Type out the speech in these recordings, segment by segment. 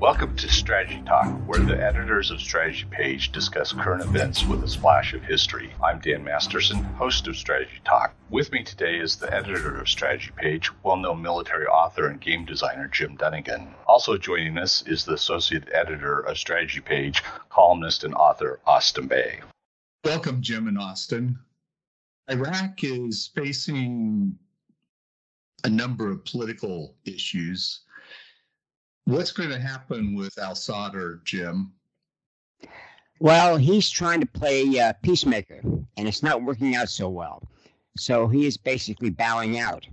Welcome to Strategy Talk, where the editors of Strategy Page discuss current events with a splash of history. I'm Dan Masterson, host of Strategy Talk. With me today is the editor of Strategy Page, well known military author and game designer Jim Dunnigan. Also joining us is the associate editor of Strategy Page, columnist and author Austin Bay. Welcome, Jim and Austin. Iraq is facing a number of political issues What's going to happen with Al Sadr, Jim? Well, he's trying to play uh, peacemaker, and it's not working out so well. So he is basically bowing out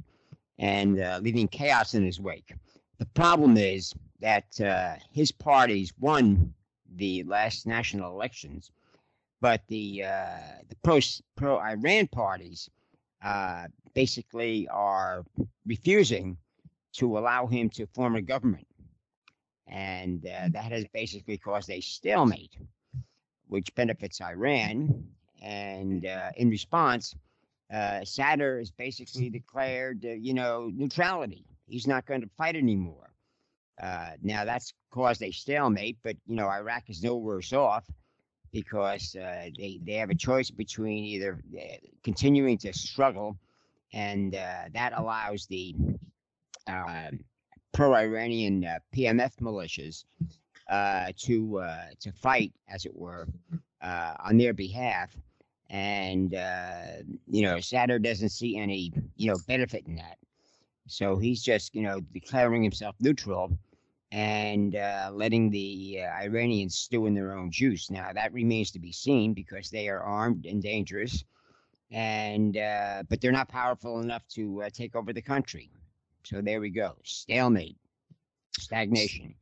and uh, leaving chaos in his wake. The problem is that uh, his parties won the last national elections, but the uh, the pro pro Iran parties uh, basically are refusing to allow him to form a government and uh, mm. that has basically caused a stalemate, which benefits Iran. And uh, in response, uh, Sadr has basically declared, uh, you know, neutrality. He's not going to fight anymore. Uh, now that's caused a stalemate, but you know, Iraq is no worse off because uh, they they have a choice between either uh, continuing to struggle, and uh, that allows the um, pro-Iranian uh, PMF militias uh, to uh, to fight, as it were, uh, on their behalf. And uh, you know, Sadr doesn't see any you know benefit in that, so he's just you know declaring himself neutral and uh, letting the Iranians stew in their own juice. Now that remains to be seen because they are armed and dangerous, and but they're not powerful enough to take over the country. So there we go. Stalemate, stagnation.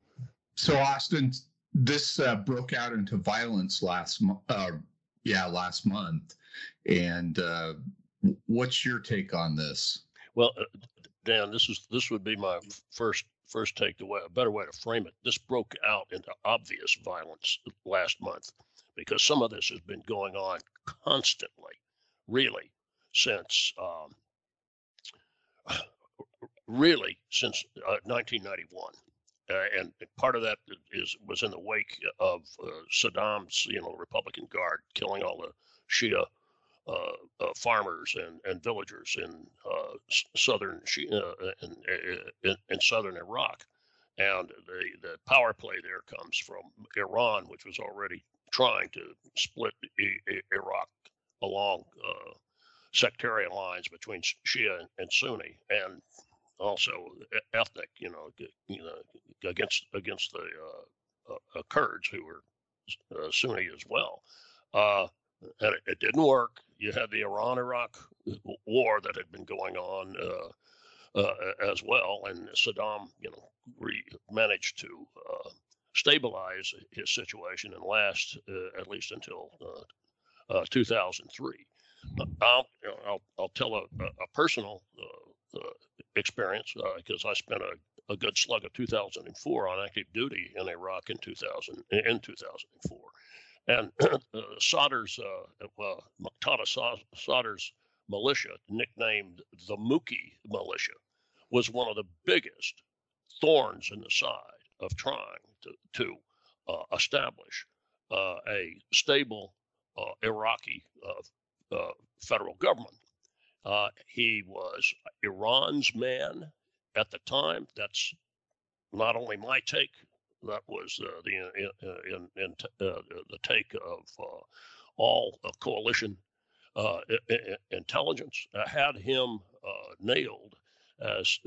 So Austin, this uh, broke out into violence last month. Uh, yeah, last month. And uh, what's your take on this? Well, uh, Dan, this is this would be my first first take. The way a better way to frame it. This broke out into obvious violence last month because some of this has been going on constantly, really, since um, really since uh, 1991. Uh, and part of that is was in the wake of uh, Saddam's, you know, Republican Guard killing all the Shia uh, uh, farmers and, and villagers in southern Shia, in, in, in, southern Iraq, and the the power play there comes from Iran, which was already trying to split Iraq along sectarian lines between Shia and Sunni, and also ethnic, you know, you know, against against the uh, uh, uh, Kurds who were uh, Sunni as well. Uh, and it, it, didn't work. You had the Iran-Iraq war that had been going on uh, as well, and Saddam, you know, re- managed to stabilize his situation and last at least until 2003. I'll, I'll, I'll tell a, a personal uh, experience because uh, I spent a, a good slug of 2004 on active duty in Iraq in 2000 in 2004, and uh, Sadr's uh, uh, Muqtada Sadr's militia, nicknamed the Mookie militia, was one of the biggest thorns in the side of trying to, to uh, establish uh, a stable uh, Iraqi federal government. Uh, he was Iran's man at the time. That's not only my take. That was uh, the uh, uh, in, in, uh, the take of all of coalition intelligence. had him nailed as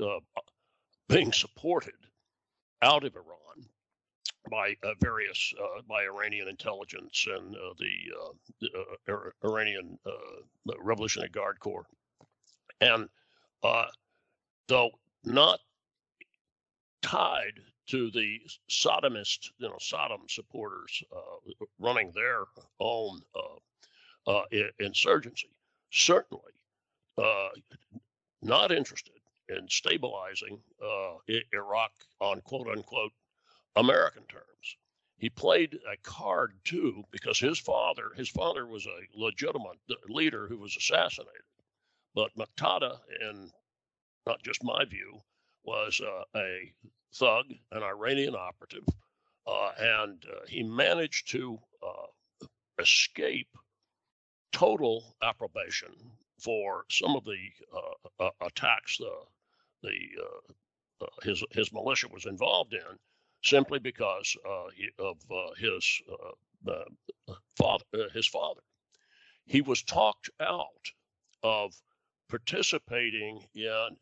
being supported out of Iran by uh, various uh, by Iranian intelligence and uh, the Iranian Revolutionary Guard Corps and uh, though not tied to the Saddamist, you know, Saddam supporters uh, running their own uh, uh insurgency, certainly uh, not interested in stabilizing uh, Iraq on quote unquote American terms. He played a card too because his father, his father was a legitimate leader who was assassinated. But Muqtada, in not just my view, was uh, a thug, an Iranian operative uh, and uh, he managed to uh, escape total approbation for some of the uh, attacks the the his his militia was involved in, simply because of his father his father. He was talked out of participating in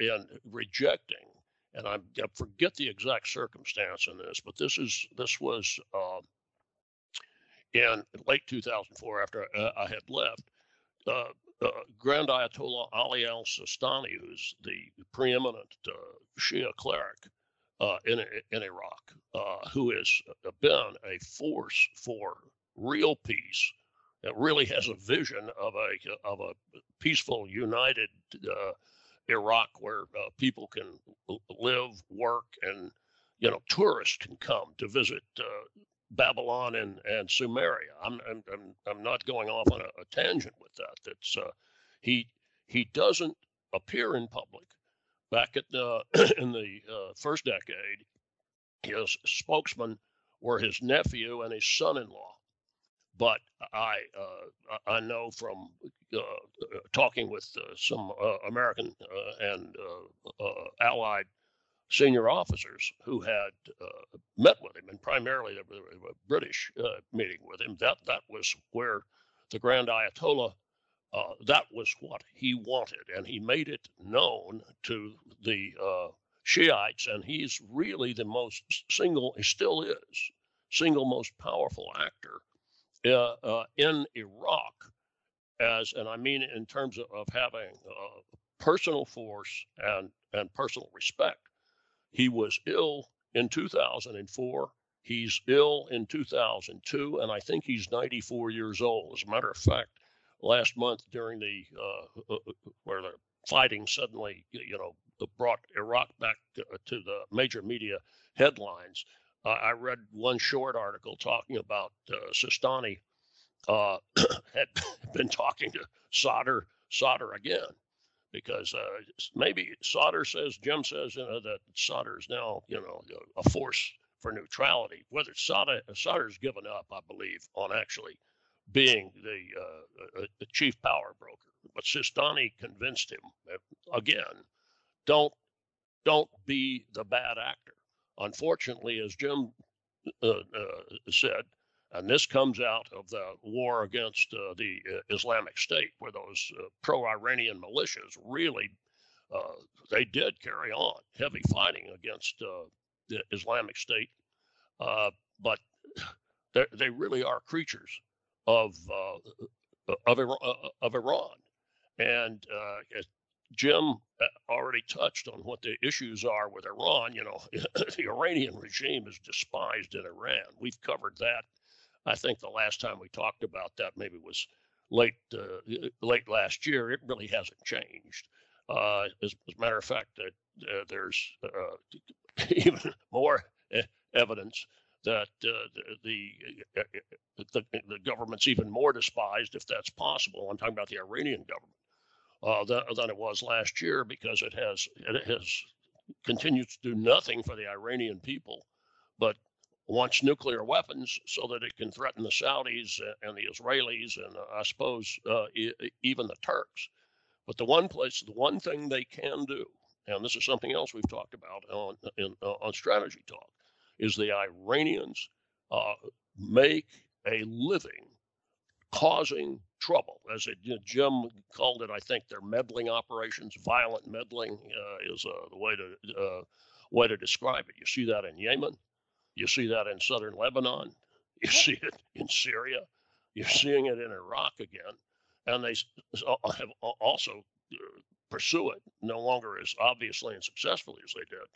in rejecting and I, I, forget the exact circumstance in this, but this is this was uh, in late 2004 after I, I had left. Uh, uh, Grand Ayatollah Ali al Sistani, who's the preeminent uh, Shia cleric uh, in in Iraq, uh, who has been a force for real peace, that really has a vision of a of a peaceful, united Iraq where uh, people can live, work, and you know tourists can come to visit uh, Babylon and, and Sumeria. I'm, I'm, I'm, I'm not going off on a, a tangent with that. That's uh, he he doesn't appear in public. Back at the in the uh, first decade, his spokesmen were his nephew and his son-in-law. But I uh, I know from uh, talking with uh, some uh, American and allied senior officers who had uh, met with him, and primarily there was a British uh, meeting with him. That that was where the Grand Ayatollah. Uh, that was what he wanted, and he made it known to the Shiites, and he's really the most single. He still is single most powerful actor uh, uh, in Iraq, as and I mean in terms of, of having uh, personal force and and personal respect. He was ill in 2004. He's ill in 2002, and I think he's 94 years old. As a matter of fact, last month during the uh, uh, uh where the fighting suddenly, you know, brought Iraq back to, to the major media headlines, uh, I read one short article talking about uh, Sistani uh, had been talking to Sadr Sadr again because uh, maybe Sadr says Jim says you know, that Sadr is now you know a force for neutrality. Whether Sadr Sadr's given up, I believe, on actually being the, uh, chief power broker, but Sistani convinced him again, don't don't be the bad actor. Unfortunately, as Jim uh, uh, said, and this comes out of the war against uh, the uh, Islamic State, where those uh, pro-Iranian militias really uh, they did carry on heavy fighting against the Islamic State, but they really are creatures of of, of Iran, and Jim uh, already touched on what the issues are with Iran. You know, the Iranian regime is despised in Iran. We've covered that. I think the last time we talked about that maybe was late uh, late last year. It really hasn't changed. Uh, as, as, a matter of fact, uh, there's uh, even more evidence that uh, the, the, the government's even more despised, if that's possible. I'm talking about the Iranian government uh, than, it was last year because it has it has continued to do nothing for the Iranian people, but wants nuclear weapons so that it can threaten the Saudis and the Israelis and uh, I suppose uh, even the Turks. But the one place, the one thing they can do, and this is something else we've talked about on in, uh, on strategy talk, is the Iranians uh, make a living causing trouble. As it, you know, Jim called it, I think their meddling operations, violent meddling uh, is uh, the way to uh, way to describe it. You see that in Yemen, you see that in southern Lebanon, you see it in Syria, you're seeing it in Iraq again, and they uh, have also uh, pursue it no longer as obviously and successfully as they did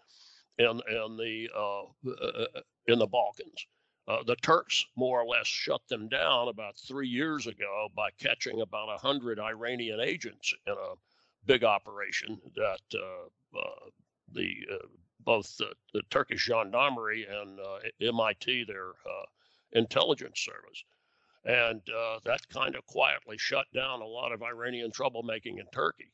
in in the uh, in the Balkans. Uh, the Turks more or less shut them down about three years ago by catching about 100 Iranian agents in a big operation that uh, uh, the uh, both the, the, Turkish gendarmerie and uh, MIT, their uh, intelligence service. And that kind of quietly shut down a lot of Iranian troublemaking in Turkey.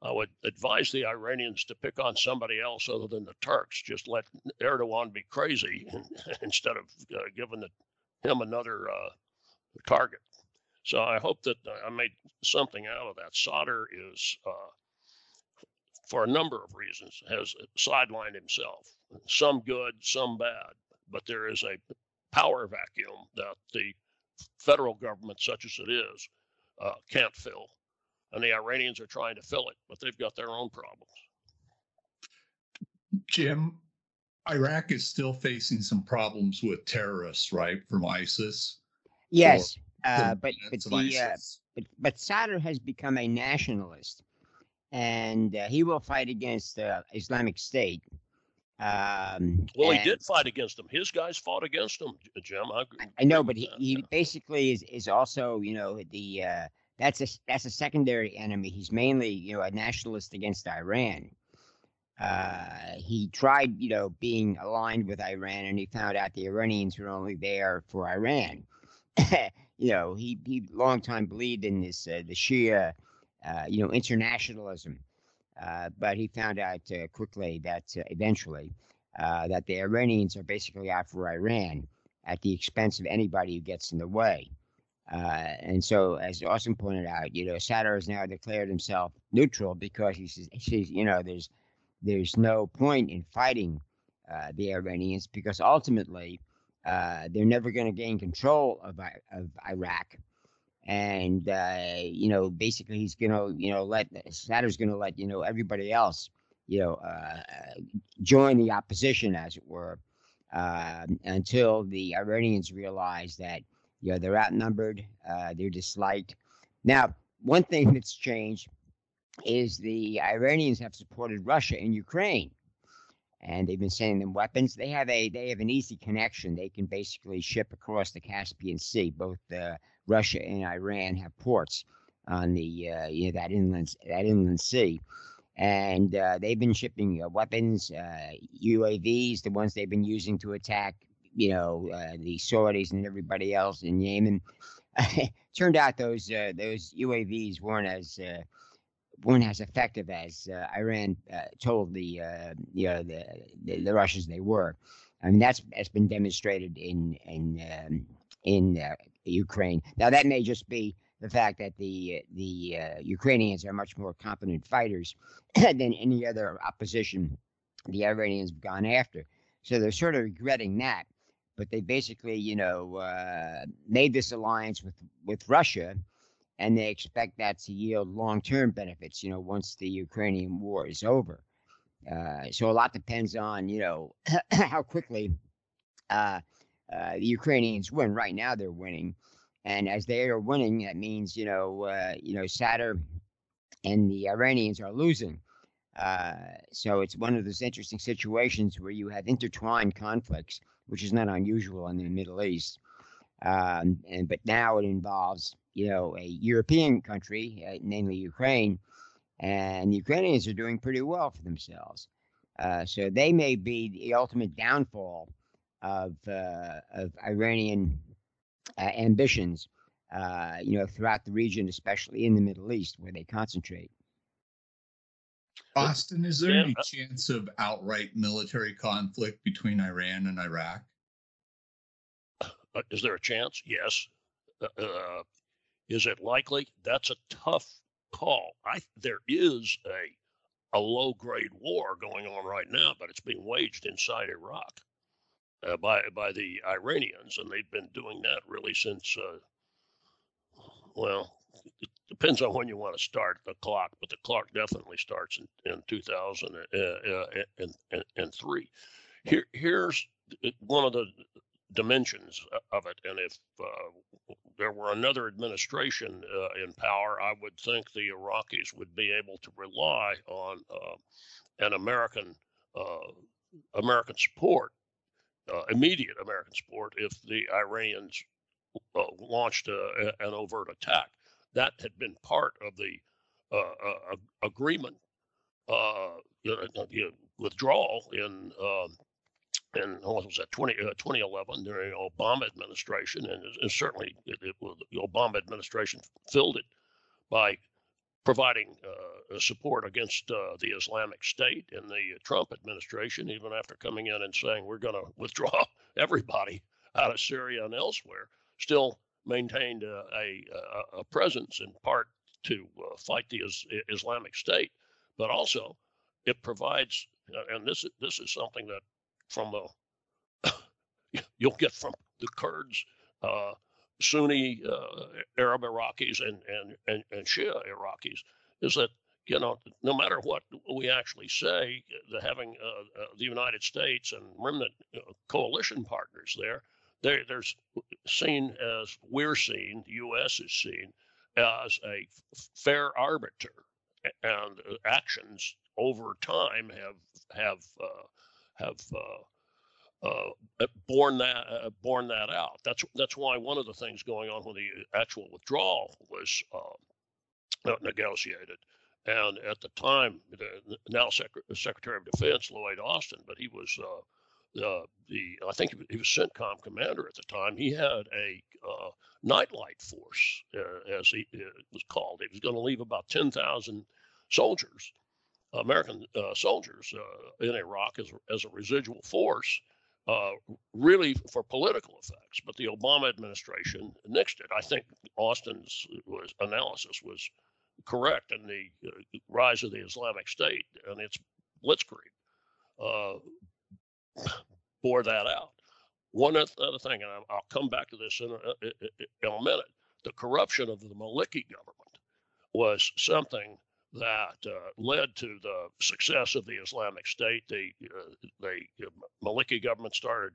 I would advise the Iranians to pick on somebody else other than the Turks. Just let Erdogan be crazy instead of uh, giving the, him another uh, target. So I hope that I made something out of that. Sadr is, uh, for a number of reasons, has sidelined himself. Some good, some bad, but there is a power vacuum that the federal government, such as it is, uh, can't fill and the Iranians are trying to fill it, but they've got their own problems. Jim, Iraq is still facing some problems with terrorists, right, from ISIS? Yes, uh, but but the uh, but, but Sadr has become a nationalist, and uh, he will fight against uh, Islamic State. Um, well, he did fight against them. His guys fought against them, Jim. I, I know, but he, he basically is, is also, you know, the uh, that's a that's a secondary enemy. He's mainly you know a nationalist against Iran. Uh, he tried you know being aligned with Iran, and he found out the Iranians were only there for Iran. you know he he long time believed in this uh, the Shia uh, you know internationalism, uh, but he found out uh, quickly that uh, eventually that the Iranians are basically out for Iran at the expense of anybody who gets in the way. Uh, and so, as Austin pointed out, you know, Sadr has now declared himself neutral because he says, he says you know, there's there's no point in fighting uh, the Iranians because ultimately uh, they're never going to gain control of of Iraq, and uh, you know, basically he's going to you know let Sadr's going to let you know everybody else you know uh, join the opposition, as it were, um, until the Iranians realize that you know, they're outnumbered, uh, they're disliked. Now, one thing that's changed is the Iranians have supported Russia in Ukraine, and they've been sending them weapons. They have a they have an easy connection. They can basically ship across the Caspian Sea. Both uh, Russia and Iran have ports on the uh, you know that inland that inland sea, and uh, they've been shipping uh, weapons, UAVs, uh, the ones they've been using to attack you know, uh, the Saudis and everybody else in Yemen. Turned out those uh, those UAVs weren't as uh, weren't as effective as uh, Iran uh, told the uh, you know the, the, the Russians they were. I mean that's that's been demonstrated in in um, in Ukraine. Now that may just be the fact that the the Ukrainians are much more competent fighters than any other opposition the Iranians have gone after. So they're sort of regretting that but they basically, you know, uh, made this alliance with with Russia, and they expect that to yield long term benefits. You know, once the Ukrainian war is over. Uh, so a lot depends on you know how quickly uh, uh, the Ukrainians win. Right now, they're winning, and as they are winning, that means you know uh, you know Sadr and the Iranians are losing. Uh, so it's one of those interesting situations where you have intertwined conflicts which is not unusual in the Middle East. Um, and but now it involves you know a European country, uh, namely Ukraine, and Ukrainians are doing pretty well for themselves. Uh, so they may be the ultimate downfall of uh, of Iranian uh, ambitions, uh, you know, throughout the region, especially in the Middle East, where they concentrate. Austin, is there any chance of outright military conflict between Iran and Iraq? Uh, is there a chance? Yes. Uh, uh, is it likely? That's a tough call. I there is a a low grade war going on right now, but it's being waged inside Iraq uh, by by the Iranians, and they've been doing that really since. Uh, well, depends on when you want to start the clock, but the clock definitely starts in, in 2003. Here, here's one of the dimensions of it. And if uh, there were another administration uh, in power, I would think the Iraqis would be able to rely on uh, an American uh, American support, uh, immediate American support, if the Iranians uh, launched a, an overt attack. That had been part of the agreement withdrawal in um, and what was that 20, uh, 2011 during the Obama administration, and, and certainly it, it, the Obama administration filled it by providing uh, support against uh, the Islamic State and the Trump administration, even after coming in and saying we're going to withdraw everybody out of Syria and elsewhere, still maintained a, a, a presence in part to uh, fight the is- Islamic State, but also it provides, uh, and this this is something that from the you'll get from the Kurds, uh, Sunni uh, Arab Iraqis, and, and and and Shia Iraqis, is that you know no matter what we actually say, the having uh, uh, the United States and remnant coalition partners there, they, there's seen as we're seen, the U.S. is seen as a fair arbiter, and actions over time have have uh, have uh, uh, borne that uh, borne that out. That's that's why one of the things going on when the actual withdrawal was um, negotiated, and at the time, the now Secretary of Defense Lloyd Austin, but he was uh, uh, the I think he was CENTCOM commander at the time. He had a uh, nightlight force, uh, as he was called. He was going to leave about ten thousand soldiers, American uh, soldiers, uh, in Iraq as as a residual force. Uh, really for political effects, but the Obama administration nixed it. I think Austin's was, analysis was correct in the rise of the Islamic State and its blitzkrieg bore that out. One other thing, and I'll come back to this in a, in a minute, the corruption of the Maliki government was something that uh, led to the success of the Islamic State. The, uh, the uh, Maliki government started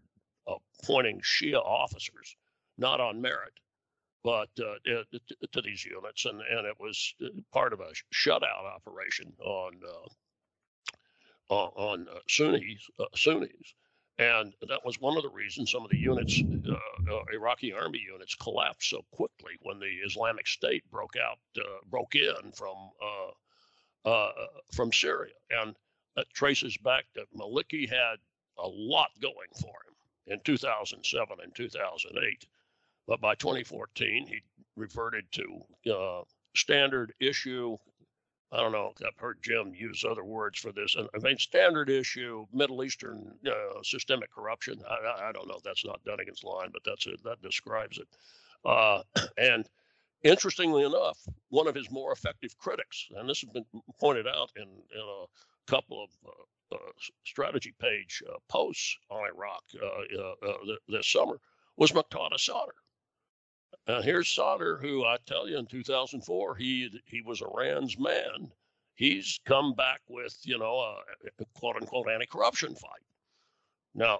appointing Shia officers, not on merit, but uh, to these units, and, and it was uh, part of a shutout operation on uh, on Sunnis. Sunnis. And that was one of the reasons some of the units, uh, uh, Iraqi army units, collapsed so quickly when the Islamic State broke out, uh, broke in from uh, uh, from Syria, and that traces back that Maliki had a lot going for him in 2007 and 2008, but by 2014 he reverted to uh, standard issue I don't know. I've heard Jim use other words for this. And I mean, standard issue, Middle Eastern uh, systemic corruption. I, I, don't know. That's not Dunnigan's line, but that's it. That describes it. Uh, and interestingly enough, one of his more effective critics, and this has been pointed out in, in a couple of uh, uh strategy page uh, posts on Iraq uh, this summer, was Muqtada Sadr. And here's Sadr, who I tell you in 2004, he he was Iran's man. He's come back with, you know, a, quote unquote anti corruption fight. Now,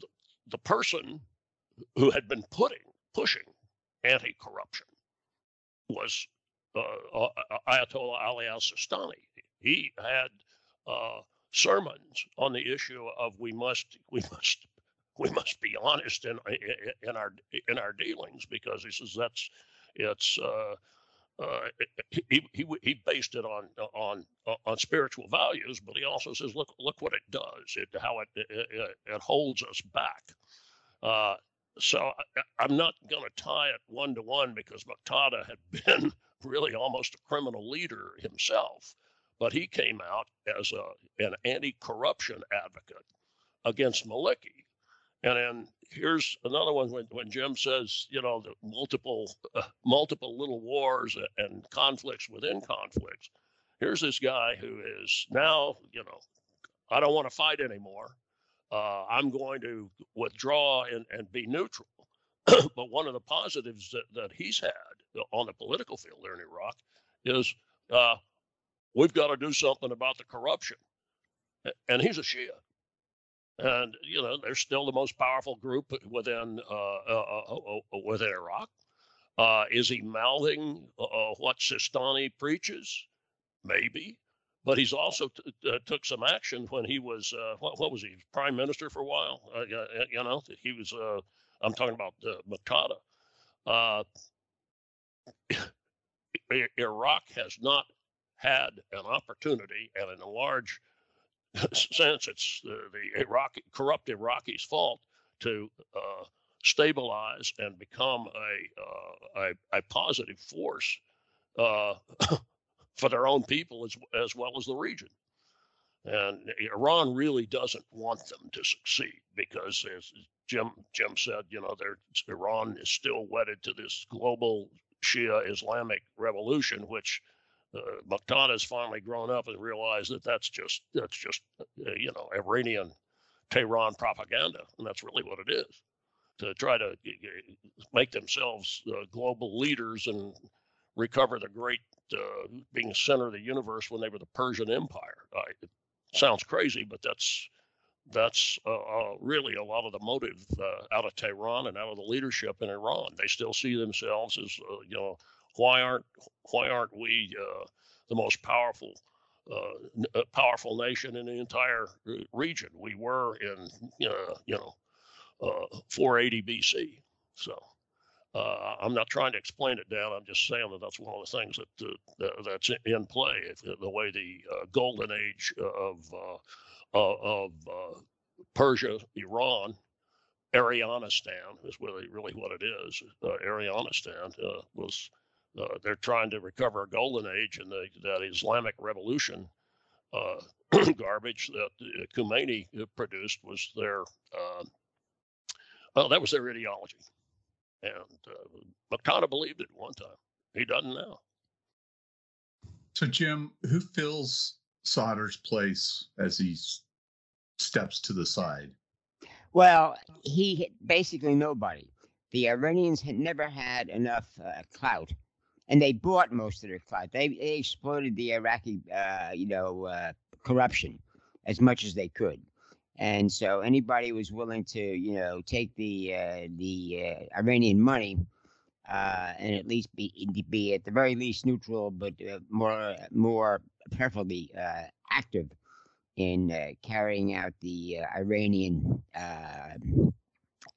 the, the person who had been putting, pushing anti corruption was uh, uh, Ayatollah Ali al Sistani. He had uh, sermons on the issue of we must we must we must be honest in in our in our dealings because he says that's it's uh, uh, he, he he based it on on on spiritual values, but he also says look look what it does it how it it, it holds us back. Uh, so I, am not going to tie it one to one because Muqtada had been really almost a criminal leader himself, but he came out as a an anti-corruption advocate against Maliki and then here's another one when, when Jim says, you know, the multiple uh, multiple little wars and conflicts within conflicts. Here's this guy who is now, you know, I don't want to fight anymore. Uh, I'm going to withdraw and, and be neutral. but one of the positives that, that he's had on the political field there in Iraq is uh, we've got to do something about the corruption. And he's a Shia and you know they're still the most powerful group within uh, uh, uh, uh, uh within Iraq. Uh, is he mouthing what Sistani preaches? Maybe, but he's also t- took some action when he was what, what, was he prime minister for a while? you know, he was. I'm talking about uh, Iraq has not had an opportunity and in a large since it's the, the Iraqi, corrupt Iraqis' fault to uh, stabilize and become a, uh, a, a, positive force uh, for their own people as as well as the region. And Iran really doesn't want them to succeed because, as Jim Jim said, you know, Iran is still wedded to this global Shia Islamic revolution, which uh, has finally grown up and realized that that's just that's just uh, you know Iranian Tehran propaganda, and that's really what it is to try to make themselves uh, global leaders and recover the great uh, being center of the universe when they were the Persian Empire. It sounds crazy, but that's that's uh, uh, really a lot of the motive out of Tehran and out of the leadership in Iran. They still see themselves as you know why aren't why aren't we the most powerful uh, powerful nation in the entire region. We were in, uh, you know, uh, 480 BC. So uh, I'm not trying to explain it down. I'm just saying that that's one of the things that, that that's in play. The way the uh, golden age of of Persia, Iran, Arianistan is really really what it is. Arianistan was uh, they're trying to recover a golden age and that Islamic revolution uh, garbage that uh, Khomeini produced was their uh, well, that was their ideology, and uh, Muqtada believed it one time. He doesn't now. So, Jim, who fills Sadr's place as he steps to the side? Well, he basically nobody. The Iranians had never had enough uh, clout and they bought most of their clout. They, they exploited the Iraqi, uh, you know, uh, corruption as much as they could, and so anybody was willing to, you know, take the uh, the uh, Iranian money uh, and at least be be at the very least neutral, but uh, more more preferably active in carrying out the Iranian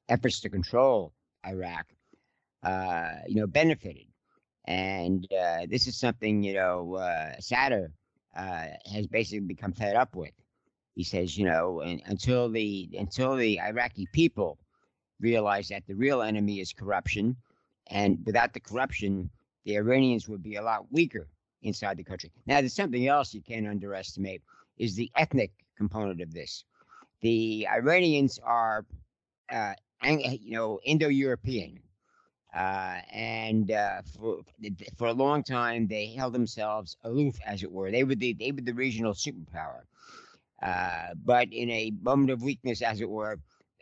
efforts to control Iraq. you know, benefited and uh, this is something, you know, uh, Sadr uh, has basically become fed up with. He says, you know, and, until the until the Iraqi people realize that the real enemy is corruption, and without the corruption, the Iranians would be a lot weaker inside the country. Now, there's something else you can't underestimate is the ethnic component of this. The Iranians are, uh, you know, Indo-European. Uh, and uh, for for a long time, they held themselves aloof, as it were. They were the they were the regional superpower. Uh, but in a moment of weakness, as it were,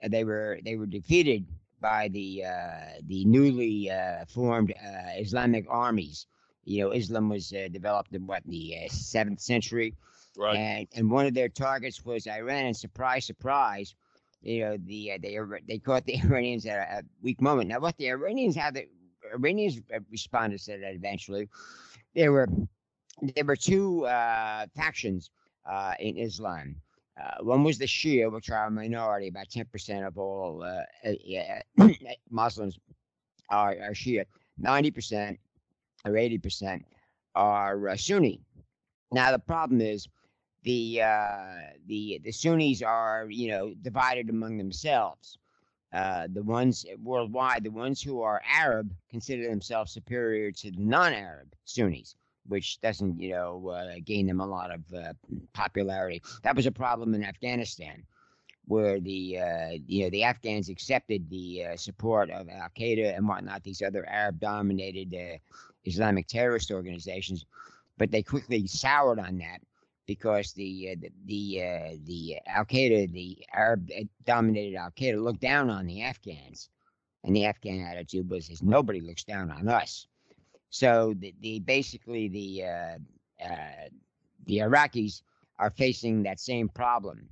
they were they were defeated by the uh, the newly uh, formed uh, Islamic armies. You know, Islam was developed in what the seventh century, right? And and one of their targets was Iran. And surprise, surprise you know, the uh, they they caught the Iranians at a, weak moment. Now, what the Iranians had the Iranians responded to that eventually. There were there were two uh, factions uh, in Islam. Uh, one was the Shia, which are a minority, about ten percent of all uh, uh, Muslims are, are Shia. Ninety percent or eighty percent are Sunni. Now the problem is the uh, the the Sunnis are you know divided among themselves. Uh, the ones worldwide, the ones who are Arab consider themselves superior to the non-Arab Sunnis, which doesn't you know uh, gain them a lot of uh, popularity. That was a problem in Afghanistan, where the uh, you know the Afghans accepted the uh, support of Al Qaeda and whatnot, these other Arab-dominated Islamic terrorist organizations, but they quickly soured on that because the uh, the the, uh, the Al Qaeda, the Arab uh, dominated Al Qaeda, looked down on the Afghans, and the Afghan attitude was, "Is nobody looks down on us." So the, the basically the uh, uh, the Iraqis are facing that same problem.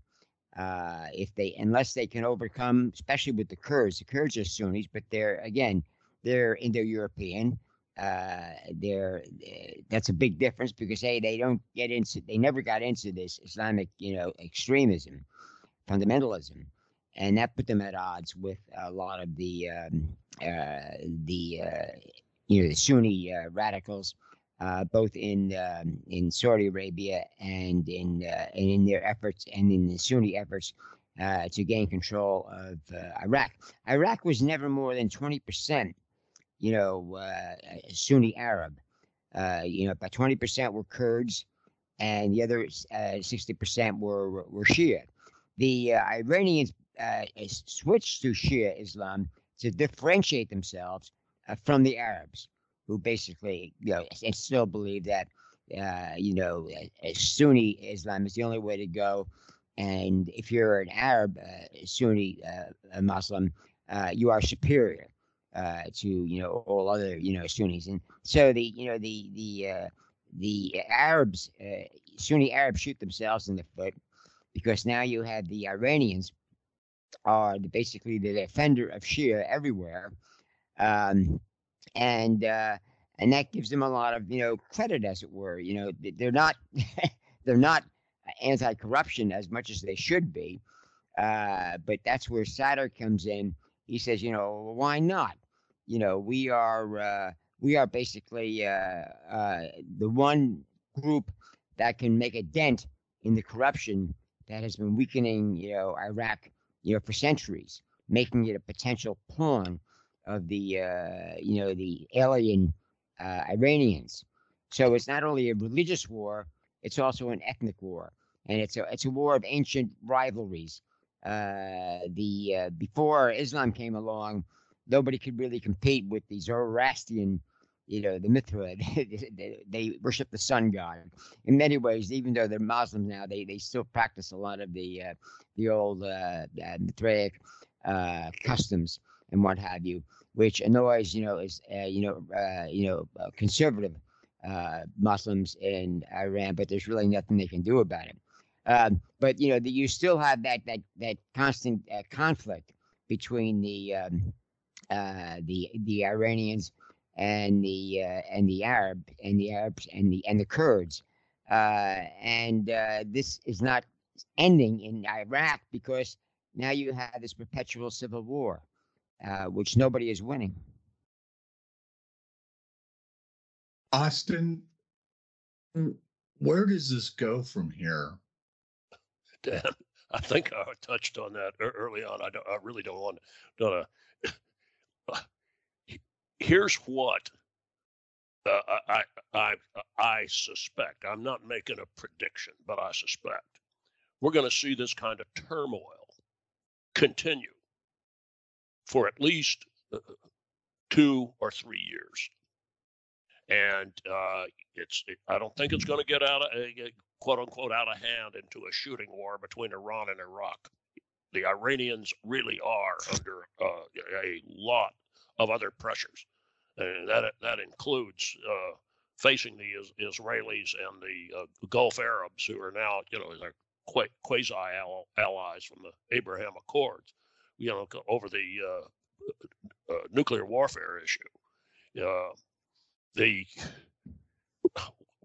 Uh, if they unless they can overcome, especially with the Kurds, the Kurds are Sunnis, but they're again they're Indo-European uh, they're uh, that's a big difference because hey, they don't get into they never got into this Islamic you know extremism, fundamentalism, and that put them at odds with a lot of the um, uh, the uh, you know the Sunni uh, radicals, uh, both in um, in Saudi Arabia and in and in their efforts and in the Sunni efforts. to gain control of Iraq. Iraq was never more than 20% you know, uh, Sunni Arab. Uh, you know, about 20% were Kurds, and the other uh, 60% were were Shia. The uh, Iranians uh, switched to Shia Islam to differentiate themselves uh, from the Arabs, who basically, you know, and still believe that, uh, you know, Sunni Islam is the only way to go. And if you're an Arab Sunni Muslim, you are superior. Uh, to you know all other you know Sunnis, and so the you know the the uh, the Arabs, uh, Sunni Arabs, shoot themselves in the foot because now you have the Iranians are basically the defender of Shia everywhere, um, and uh, and that gives them a lot of you know credit, as it were. You know they're not they're not anti-corruption as much as they should be, uh, but that's where Sadr comes in. He says, you know, why not? You know, we are uh, we are basically uh, uh, the one group that can make a dent in the corruption that has been weakening, you know, Iraq, you know, for centuries, making it a potential pawn of the, uh, you know, the alien uh, Iranians. So it's not only a religious war; it's also an ethnic war, and it's a it's a war of ancient rivalries. Uh, the uh, before Islam came along, nobody could really compete with the Zoroastrian, you know, the Mithra. they, worship the sun god. In many ways, even though they're Muslims now, they, they still practice a lot of the uh, the old uh, uh, Mithraic uh, customs and what have you, which annoys you know is uh, you know uh, you know conservative Muslims in Iran, but there's really nothing they can do about it. Um, but you know, the, you still have that that that constant conflict between the um, uh, the the Iranians and the uh, and the Arab and the Arabs and the and the Kurds, uh, and uh, this is not ending in Iraq because now you have this perpetual civil war, uh, which nobody is winning. Austin, where does this go from here? Dan, I think I touched on that early on. I, don't, I really don't want to here's what uh, I, I, I suspect. I'm not making a prediction, but I suspect we're going to see this kind of turmoil continue for at least uh, two or three years. And uh, it's, it, I don't think it's going to get out of, uh, quote unquote, out of hand into a shooting war between Iran and Iraq. The Iranians really are under uh, a lot of other pressures. And that that includes uh, facing the Israelis and the uh, Gulf Arabs, who are now, you know, quasi allies from the Abraham Accords, you know, over the uh, uh nuclear warfare issue. Uh, the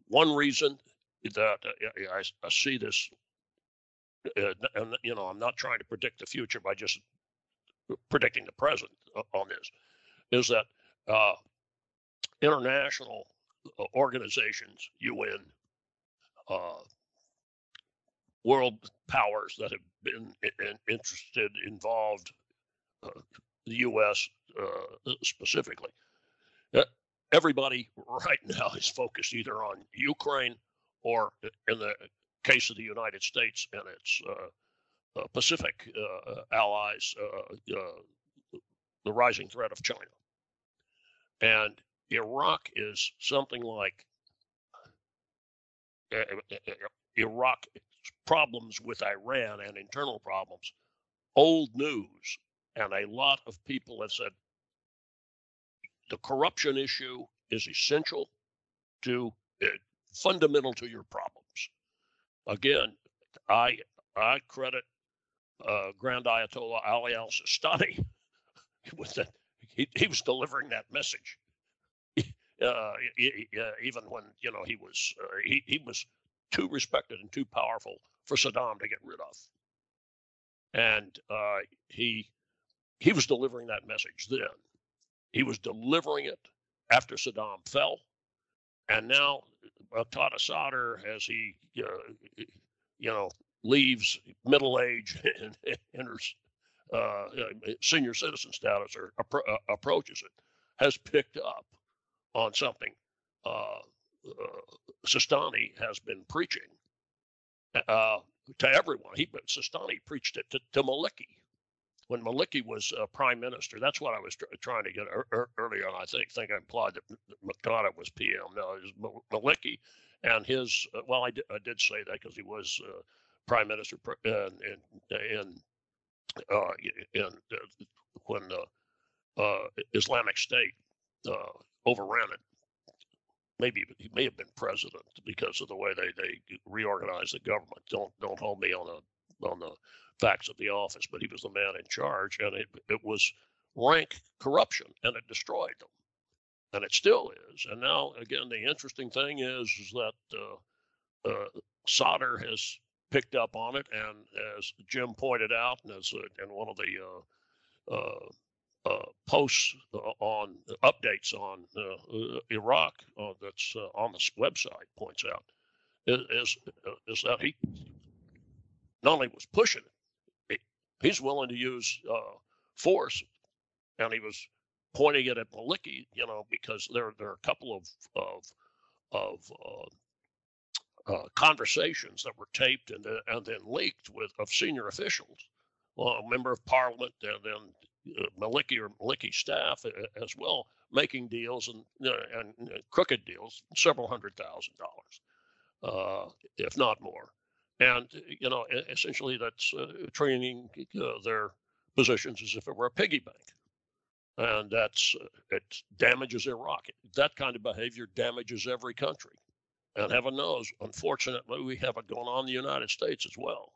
one reason that uh, I, I see this, and you know, I'm not trying to predict the future by just predicting the present on this, is that uh, international uh, organizations, UN, uh, world powers that have been in, interested, involved, uh, the U.S. Uh, specifically, uh, everybody right now is focused either on Ukraine or, in the case of the United States and its Pacific allies, the rising threat of China. And Iraq is something like uh, Iraq problems with Iran and internal problems, old news. And a lot of people have said the corruption issue is essential to uh, fundamental to your problems. Again, I I credit uh, Grand Ayatollah Ali Al Sistani with that he, he was delivering that message. Uh, even when you know he was uh, he, he was too respected and too powerful for Saddam to get rid of, and uh, he he was delivering that message then. He was delivering it after Saddam fell, and now Muqtada Sadr, as he uh, you know leaves middle age and enters uh, uh, senior citizen status or appro- uh, approaches it, has picked up on something uh, uh, Sistani has been preaching to everyone. He, Sistani preached it to, to Maliki when Maliki was uh, prime minister. That's what I was tr- trying to get er- er- earlier on. I think think I implied that Muqtada was PM. No, it was Maliki and his. Uh, well, I did, say that because he was uh, prime minister in in, in, uh, in uh, when Islamic State overran it maybe he may have been president because of the way they, they reorganized the government. Don't don't hold me on the on the facts of the office, but he was the man in charge, and it it was rank corruption, and it destroyed them, and it still is. And now again, the interesting thing is, is that uh, uh, Sadr has picked up on it, and as Jim pointed out, and as uh, in one of the uh, uh, uh, posts uh, on updates on uh, Iraq that's on the website points out is is that he not only was pushing it, he's willing to use force, and he was pointing it at Maliki, you know, because there there are a couple of of of uh, uh, conversations that were taped and, and then leaked with of senior officials, well, a member of parliament, and then uh, Maliki or Maliki staff uh, as well, making deals and and crooked deals, several hundred thousand dollars, uh, if not more. And you know, essentially, that's uh, training uh, their positions as if it were a piggy bank, and that's it damages Iraq. That kind of behavior damages every country, and heaven knows, unfortunately, we have it going on in the United States as well.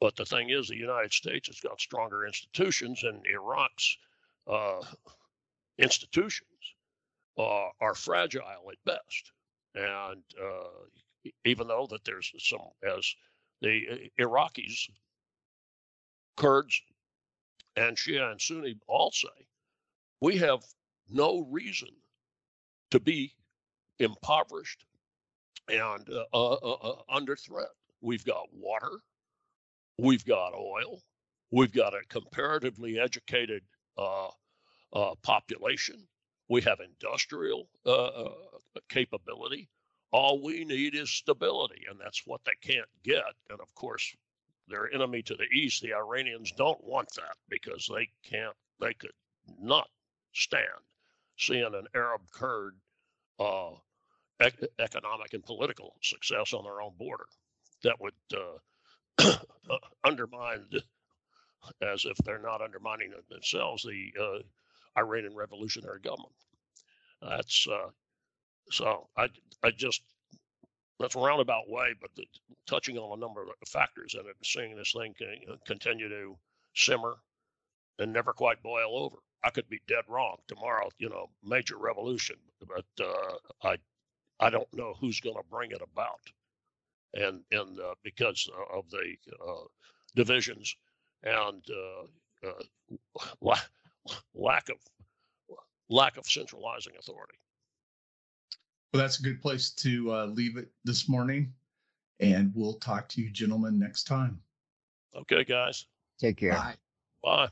But the thing is, the United States has got stronger institutions, and Iraq's uh, institutions uh, are fragile at best. And uh, even though that there's some, as the uh, Iraqis, Kurds, and Shia and Sunni all say, we have no reason to be impoverished and uh, uh, under threat. We've got water, We've got oil. We've got a comparatively educated uh, uh, population. We have industrial uh, uh, capability. All we need is stability, and that's what they can't get. And of course, their enemy to the east, the Iranians, don't want that because they can't, they could not stand seeing an Arab Kurd uh, ec- economic and political success on their own border. That would uh, undermined, as if they're not undermining themselves, the uh, Iranian revolutionary government. That's uh, so. I I just that's a roundabout way, but the, touching on a number of factors in it, seeing this thing uh, continue to simmer and never quite boil over. I could be dead wrong tomorrow. You know, major revolution, but uh, I I don't know who's going to bring it about and and uh, because of the uh, divisions and uh, uh, lack of lack of centralizing authority. Well, that's a good place to uh, leave it this morning, and we'll talk to you gentlemen next time. Okay, guys. Take care. Bye. Bye.